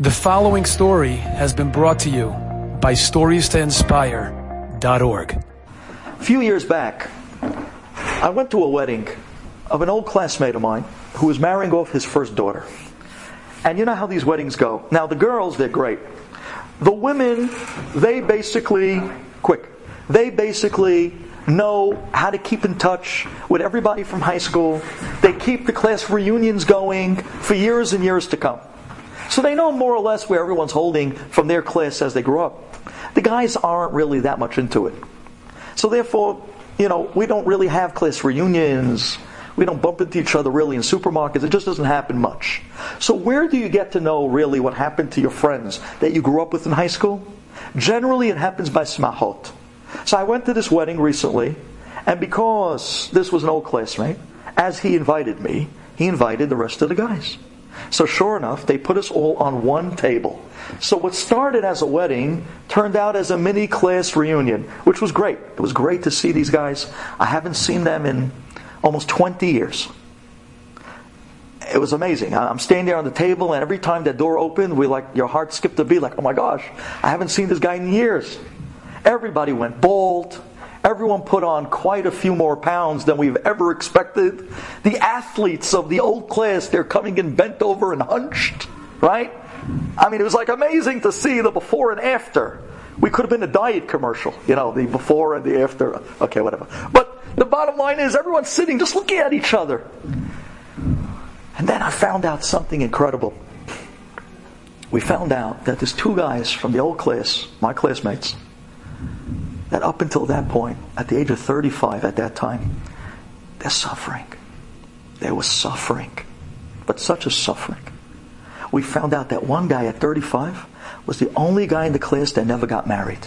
The following story has been brought to you by StoriesToInspire.org. A few years back, I went to a wedding of an old classmate of mine who was marrying off his first daughter. And you know how these weddings go. Now, the girls, they're great. The women, they basically, quick, they basically know how to keep in touch with everybody from high school. They keep the class reunions going for years and years to come. So they know more or less where everyone's holding from their class as they grow up. The guys aren't really that much into it. So therefore, you know, we don't really have class reunions. We don't bump into each other really in supermarkets. It just doesn't happen much. So where do you get to know really what happened to your friends that you grew up with in high school? Generally, it happens by smahot. So I went to this wedding recently, and because this was an old classmate, as he invited me, he invited the rest of the guys. So sure enough, they put us all on one table. So what started as a wedding turned out as a mini class reunion, which was great. It was great to see these guys. I haven't seen them in almost 20 years. It was amazing. I'm standing there on the table, and every time that door opened, we like your heart skipped a beat. Like, oh my gosh, I haven't seen this guy in years. Everybody went bald. Everyone put on quite a few more pounds than we've ever expected. The athletes of the old class, they're coming in bent over and hunched, right? I mean, it was like amazing to see the before and after. We could have been a diet commercial, you know, the before and the after. Okay, whatever. But the bottom line is everyone's sitting just looking at each other. And then I found out something incredible. We found out that there's two guys from the old class, my classmates, that up until that point, at the age of 35 at that time, they're suffering. There was suffering, but such a suffering. We found out that one guy at 35 was the only guy in the class that never got married.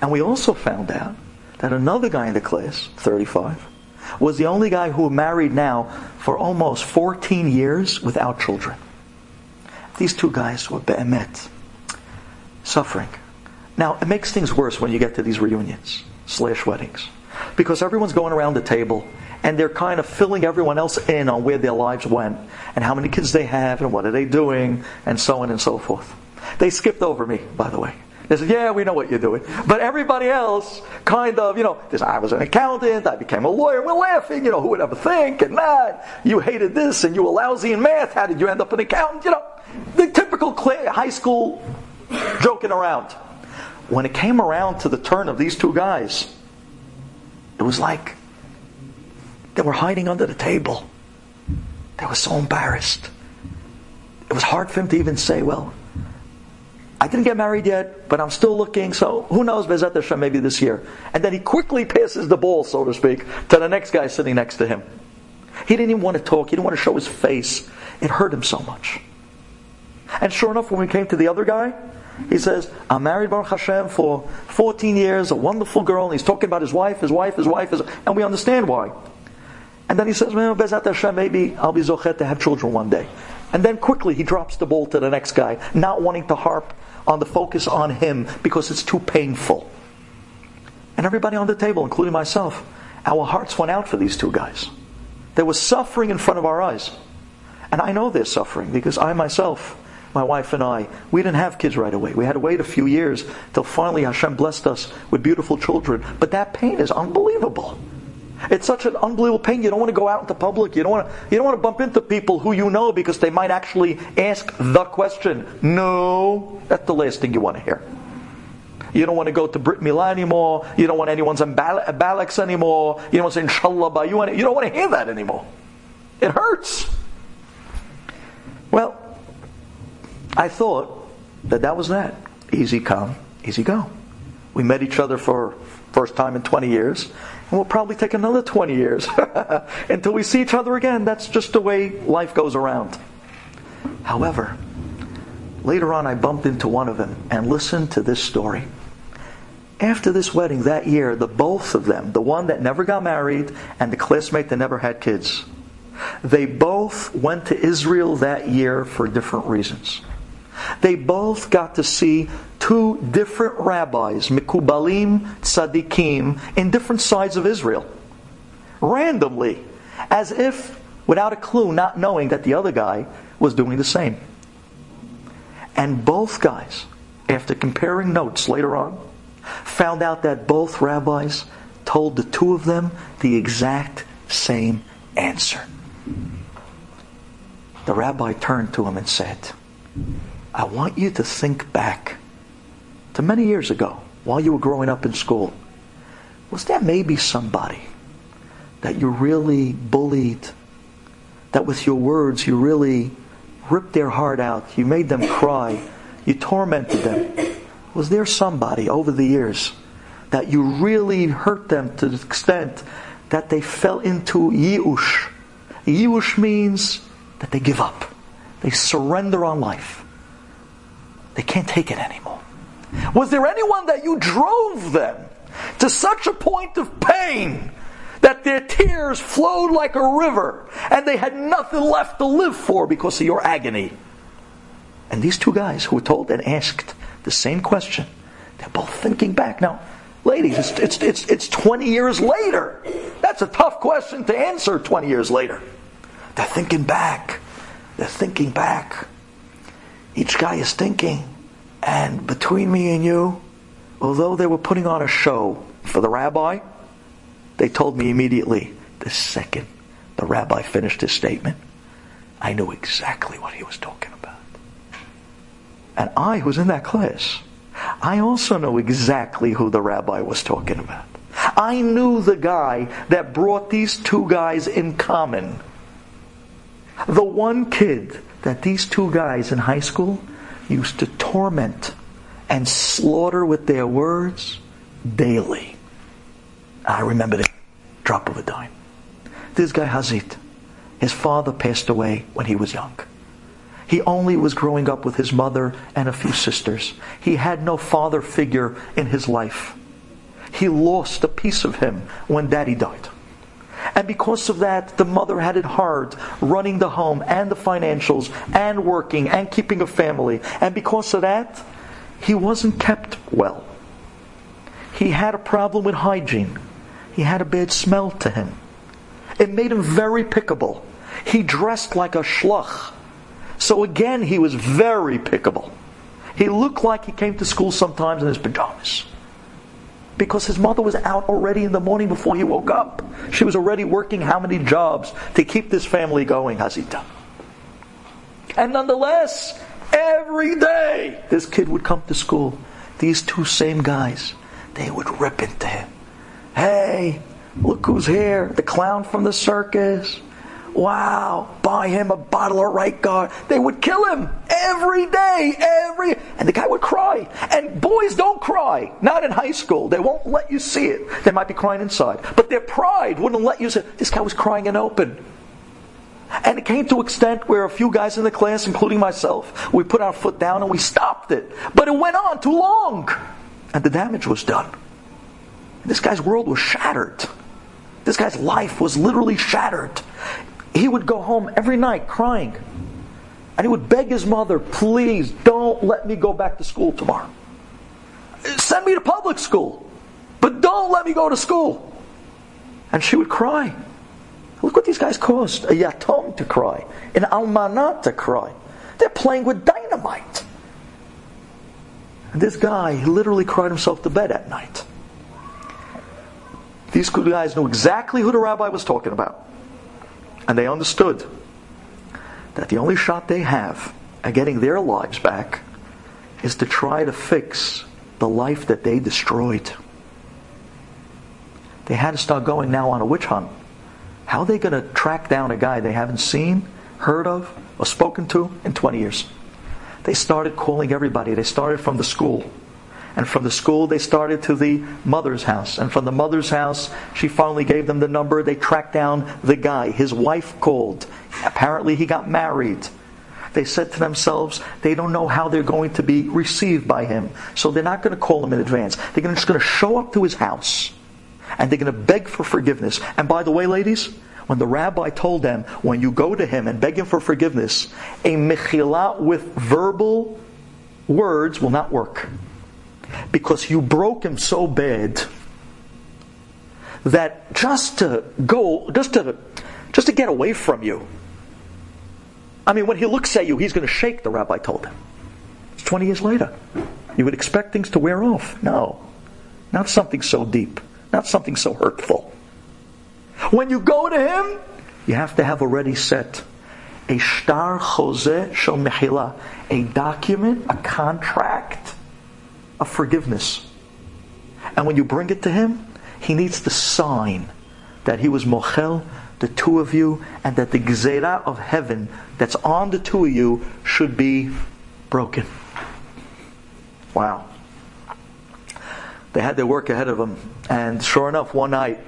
And we also found out that another guy in the class, 35, was the only guy who married now for almost 14 years without children. These two guys were be'emet, suffering. Now, it makes things worse when you get to these reunions slash weddings. Because everyone's going around the table and they're kind of filling everyone else in on where their lives went and how many kids they have and what are they doing and so on and so forth. They skipped over me, by the way. They said, yeah, we know what you're doing. But everybody else kind of, you know, this, I was an accountant, I became a lawyer, we're laughing, you know, who would ever think, and that, you hated this, and you were lousy in math, how did you end up an accountant, you know, the typical high school joking around when it came around to the turn of these two guys, it was like they were hiding under the table. They were so embarrassed. It was hard for him to even say, well, I didn't get married yet, but I'm still looking, so who knows, B'ezrat Hashem, maybe this year. And then he quickly passes the ball, so to speak, to the next guy sitting next to him. He didn't even want to talk, he didn't want to show his face. It hurt him so much. And sure enough, when we came to the other guy, he says, I'm married Baruch Hashem for 14 years, a wonderful girl, and he's talking about his wife, his wife, his wife, his, and we understand why. And then he says, Hashem, maybe I'll be zochet to have children one day. And then quickly he drops the ball to the next guy, not wanting to harp on the focus on him because it's too painful. And everybody on the table, including myself, our hearts went out for these two guys. There was suffering in front of our eyes. And I know there's suffering because I myself my wife and I, we didn't have kids right away. We had to wait a few years till finally Hashem blessed us with beautiful children. But that pain is unbelievable. It's such an unbelievable pain. You don't want to go out into public. You don't want to, you don't want to bump into people who you know because they might actually ask the question. No, that's the last thing you want to hear. You don't want to go to Brit Milah anymore. You don't want anyone's Balaks anymore. You don't want to say Inshallah by you. You don't want to hear that anymore. It hurts. Well, I thought that that was that. Easy come, easy go. We met each other for first time in 20 years, and we'll probably take another 20 years until we see each other again. That's just the way life goes around. However, later on I bumped into one of them and listened to this story. After this wedding that year, the both of them, the one that never got married and the classmate that never had kids, they both went to Israel that year for different reasons. They both got to see two different rabbis, Mikubalim, Tzadikim, in different sides of Israel. Randomly, as if without a clue, not knowing that the other guy was doing the same. And both guys, after comparing notes later on, found out that both rabbis told the two of them the exact same answer. The rabbi turned to him and said, I want you to think back to many years ago while you were growing up in school. Was there maybe somebody that you really bullied, that with your words you really ripped their heart out, you made them cry, you tormented them? Was there somebody over the years that you really hurt them to the extent that they fell into yiush? Yiush means that they give up. They surrender on life. They can't take it anymore. Was there anyone that you drove them to such a point of pain that their tears flowed like a river and they had nothing left to live for because of your agony? And these two guys who were told and asked the same question, they're both thinking back. Now, ladies, it's, it's, it's, it's 20 years later. That's a tough question to answer 20 years later. They're thinking back. They're thinking back. Each guy is thinking. And between me and you, although they were putting on a show for the rabbi, they told me immediately, the second the rabbi finished his statement, I knew exactly what he was talking about. And I was in that class. I also know exactly who the rabbi was talking about. I knew the guy that brought these two guys in common. The one kid that these two guys in high school used to torment and slaughter with their words daily. I remember the drop of a dime. This guy Hazit, his father passed away when he was young. He only was growing up with his mother and a few sisters. He had no father figure in his life. He lost a piece of him when daddy died. And because of that, the mother had it hard running the home and the financials and working and keeping a family. And because of that, he wasn't kept well. He had a problem with hygiene. He had a bad smell to him. It made him very pickable. He dressed like a schluch. So again, he was very pickable. He looked like he came to school sometimes in his pajamas. Because his mother was out already in the morning before he woke up. She was already working how many jobs to keep this family going, Hazita. And nonetheless, every day this kid would come to school. These two same guys, they would rip into him. Hey, look who's here, the clown from the circus. Wow, buy him a bottle of right guard. They would kill him every day, every, and the guy would cry. And boys don't cry. Not in high school. They won't let you see it. They might be crying inside. But their pride wouldn't let you see it. This guy was crying in open. And it came to extent where a few guys in the class, including myself, we put our foot down and we stopped it. But it went on too long. And the damage was done. This guy's world was shattered. This guy's life was literally shattered he would go home every night crying. And he would beg his mother, please don't let me go back to school tomorrow. Send me to public school, but don't let me go to school. And she would cry. Look what these guys caused a yatom to cry, an almanat to cry. They're playing with dynamite. And this guy literally cried himself to bed at night. These guys knew exactly who the rabbi was talking about. And they understood that the only shot they have at getting their lives back is to try to fix the life that they destroyed. They had to start going now on a witch hunt. How are they going to track down a guy they haven't seen, heard of, or spoken to in 20 years? They started calling everybody. They started from the school. And from the school, they started to the mother's house. And from the mother's house, she finally gave them the number. They tracked down the guy. His wife called. Apparently, he got married. They said to themselves, they don't know how they're going to be received by him. So they're not going to call him in advance. They're just going to show up to his house. And they're going to beg for forgiveness. And by the way, ladies, when the rabbi told them, when you go to him and beg him for forgiveness, a mechila with verbal words will not work because you broke him so bad that just to go, just to, just to get away from you. I mean, when he looks at you, he's going to shake, the rabbi told him. It's 20 years later. You would expect things to wear off. No. Not something so deep. Not something so hurtful. When you go to him, you have to have already set a shtar chose shel mechila, a document, a contract of forgiveness. And when you bring it to him, he needs to sign that he was mochel, the two of you, and that the gezerah of heaven that's on the two of you should be broken. Wow. They had their work ahead of them, and sure enough, one night,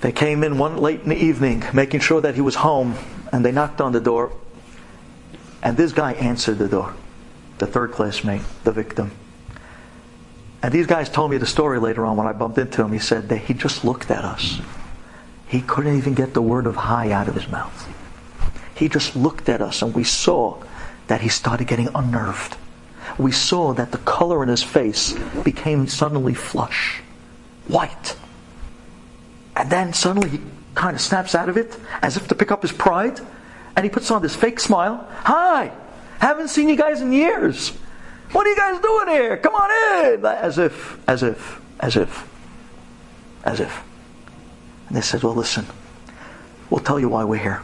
they came in one late in the evening, making sure that he was home, and they knocked on the door. And this guy answered the door, the third classmate, the victim. And these guys told me the story later on when I bumped into him. He said that he just looked at us. He couldn't even get the word of hi out of his mouth. He just looked at us and we saw that he started getting unnerved. We saw that the color in his face became suddenly flush, white. And then suddenly he kind of snaps out of it as if to pick up his pride and he puts on this fake smile. Hi! Haven't seen you guys in years. What are you guys doing here? Come on in! As if, as if, as if, as if. And they said, Well, listen, we'll tell you why we're here.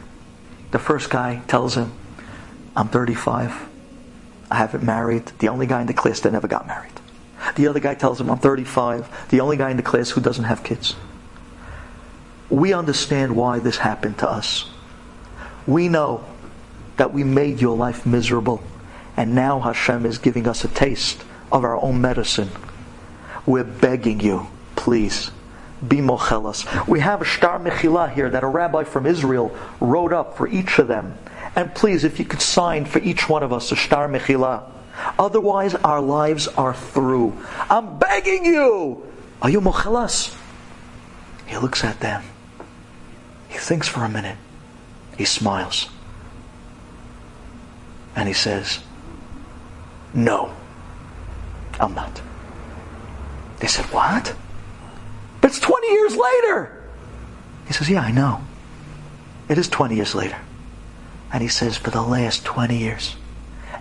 The first guy tells him, I'm 35. I haven't married. The only guy in the class that never got married. The other guy tells him, I'm 35. The only guy in the class who doesn't have kids. We understand why this happened to us. We know that we made your life miserable and now Hashem is giving us a taste of our own medicine. We're begging you, please, be mochelas. We have a shtar mechila here that a rabbi from Israel wrote up for each of them. And please, if you could sign for each one of us a shtar mechila. Otherwise, our lives are through. I'm begging you. Are you mochelas? He looks at them. He thinks for a minute. He smiles. And he says, no, I'm not. They said, What? But it's 20 years later. He says, Yeah, I know. It is 20 years later. And he says, For the last 20 years,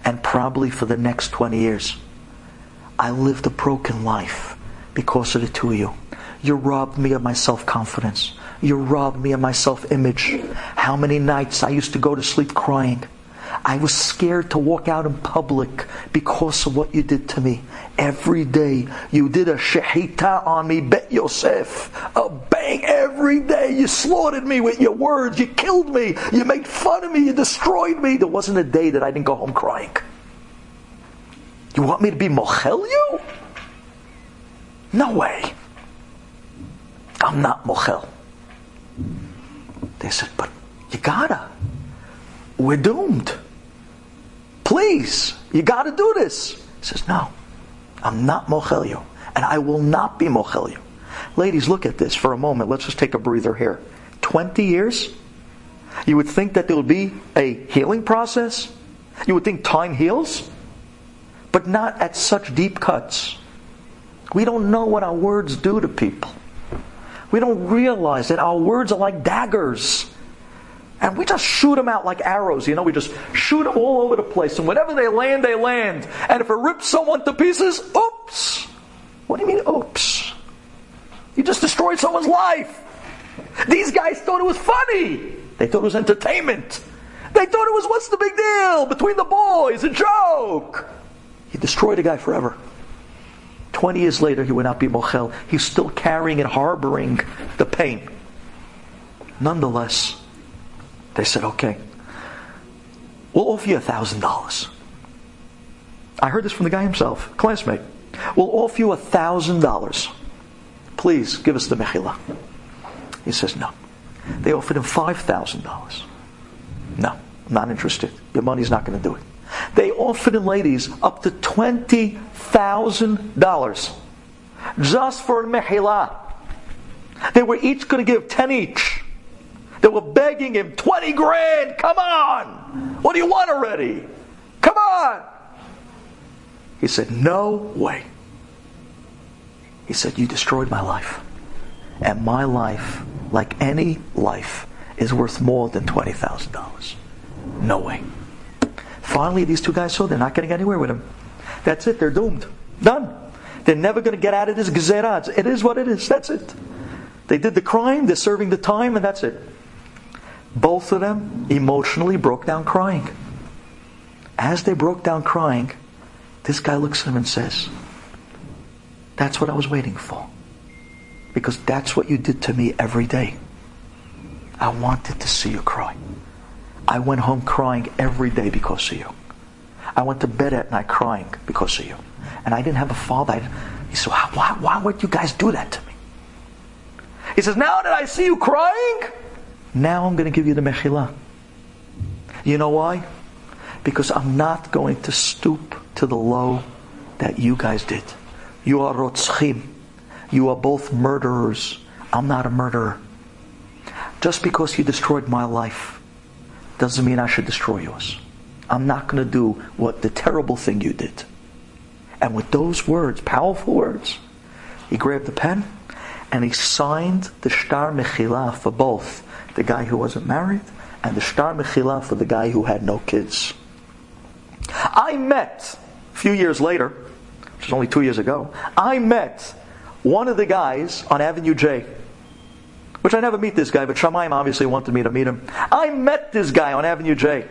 and probably for the next 20 years, I lived a broken life because of the two of you. You robbed me of my self confidence. You robbed me of my self image. How many nights I used to go to sleep crying. I was scared to walk out in public because of what you did to me. Every day you did a shehita on me, Bet Yosef. A bang every day. You slaughtered me with your words. You killed me. You made fun of me. You destroyed me. There wasn't a day that I didn't go home crying. You want me to be mochel you? No way. I'm not mochel. They said, but you gotta. We're doomed. Please, you got to do this. He says, No, I'm not mochel you, and I will not be mochel you. Ladies, look at this for a moment. Let's just take a breather here. 20 years? You would think that there would be a healing process. You would think time heals, but not at such deep cuts. We don't know what our words do to people. We don't realize that our words are like daggers. And we just shoot them out like arrows, you know, we just shoot them all over the place. And whenever they land, they land. And if it rips someone to pieces, oops. What do you mean, oops? You just destroyed someone's life. These guys thought it was funny. They thought it was entertainment. They thought it was what's the big deal between the boys, a joke. He destroyed a guy forever. 20 years later, he would not be mochel. He's still carrying and harboring the pain. Nonetheless, they said, okay, we'll offer you a thousand dollars. I heard this from the guy himself, classmate. We'll offer you a thousand dollars. Please give us the mechila. He says, no. They offered him five thousand dollars. No, not interested. Your money's not going to do it. They offered him, ladies, up to twenty thousand dollars just for mechila. They were each going to give ten each. They were begging him, 20 grand, come on! What do you want already? Come on! He said, No way. He said, You destroyed my life. And my life, like any life, is worth more than $20,000. No way. Finally, these two guys saw they're not getting anywhere with him. That's it, they're doomed. Done. They're never going to get out of this gezerah. It is what it is. That's it. They did the crime, they're serving the time, and that's it. Both of them emotionally broke down crying. As they broke down crying, this guy looks at him and says, That's what I was waiting for. Because that's what you did to me every day. I wanted to see you cry. I went home crying every day because of you. I went to bed at night crying because of you. And I didn't have a father. He said, why, why would you guys do that to me? He says, now that I see you crying, now I'm going to give you the mechila. You know why? Because I'm not going to stoop to the low that you guys did. You are rotzchim. You are both murderers. I'm not a murderer. Just because you destroyed my life doesn't mean I should destroy yours. I'm not going to do what the terrible thing you did. And with those words, powerful words, he grabbed the pen and he signed the Shtar Mechila for both the guy who wasn't married and the Shtar Mechila for the guy who had no kids. I met, a few years later, which was only two years ago, I met one of the guys on Avenue J which I never meet this guy, but Shamayim obviously wanted me to meet him. I met this guy on Avenue J.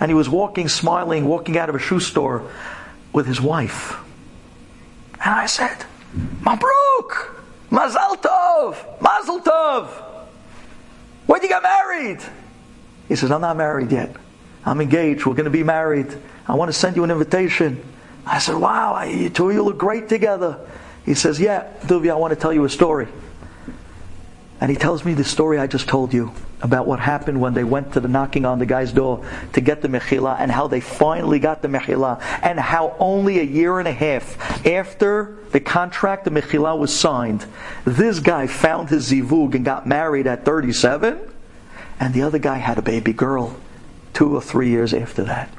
And he was walking, smiling, walking out of a shoe store with his wife. And I said, Mabruk! Mazal Tov! Tov! When did you get married? He says, I'm not married yet. I'm engaged. We're going to be married. I want to send you an invitation. I said, Wow, you two you look great together. He says, Yeah, Duvi, I want to tell you a story. And he tells me the story I just told you about what happened when they went to the knocking on the guy's door to get the mechila and how they finally got the mechila and how only a year and a half after the contract the mechila was signed, this guy found his zivug and got married at 37 and the other guy had a baby girl two or three years after that.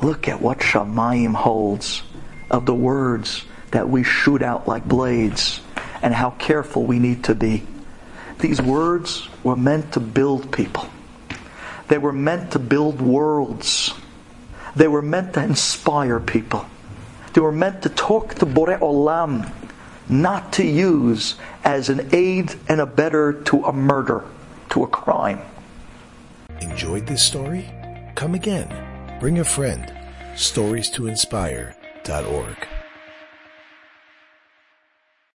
Look at what Shamayim holds of the words that we shoot out like blades and how careful we need to be. These words were meant to build people. They were meant to build worlds. They were meant to inspire people. They were meant to talk to Bore Olam, not to use as an aid and abettor to a murder, to a crime. Enjoyed this story? Come again. Bring a friend. Stories to inspire.org.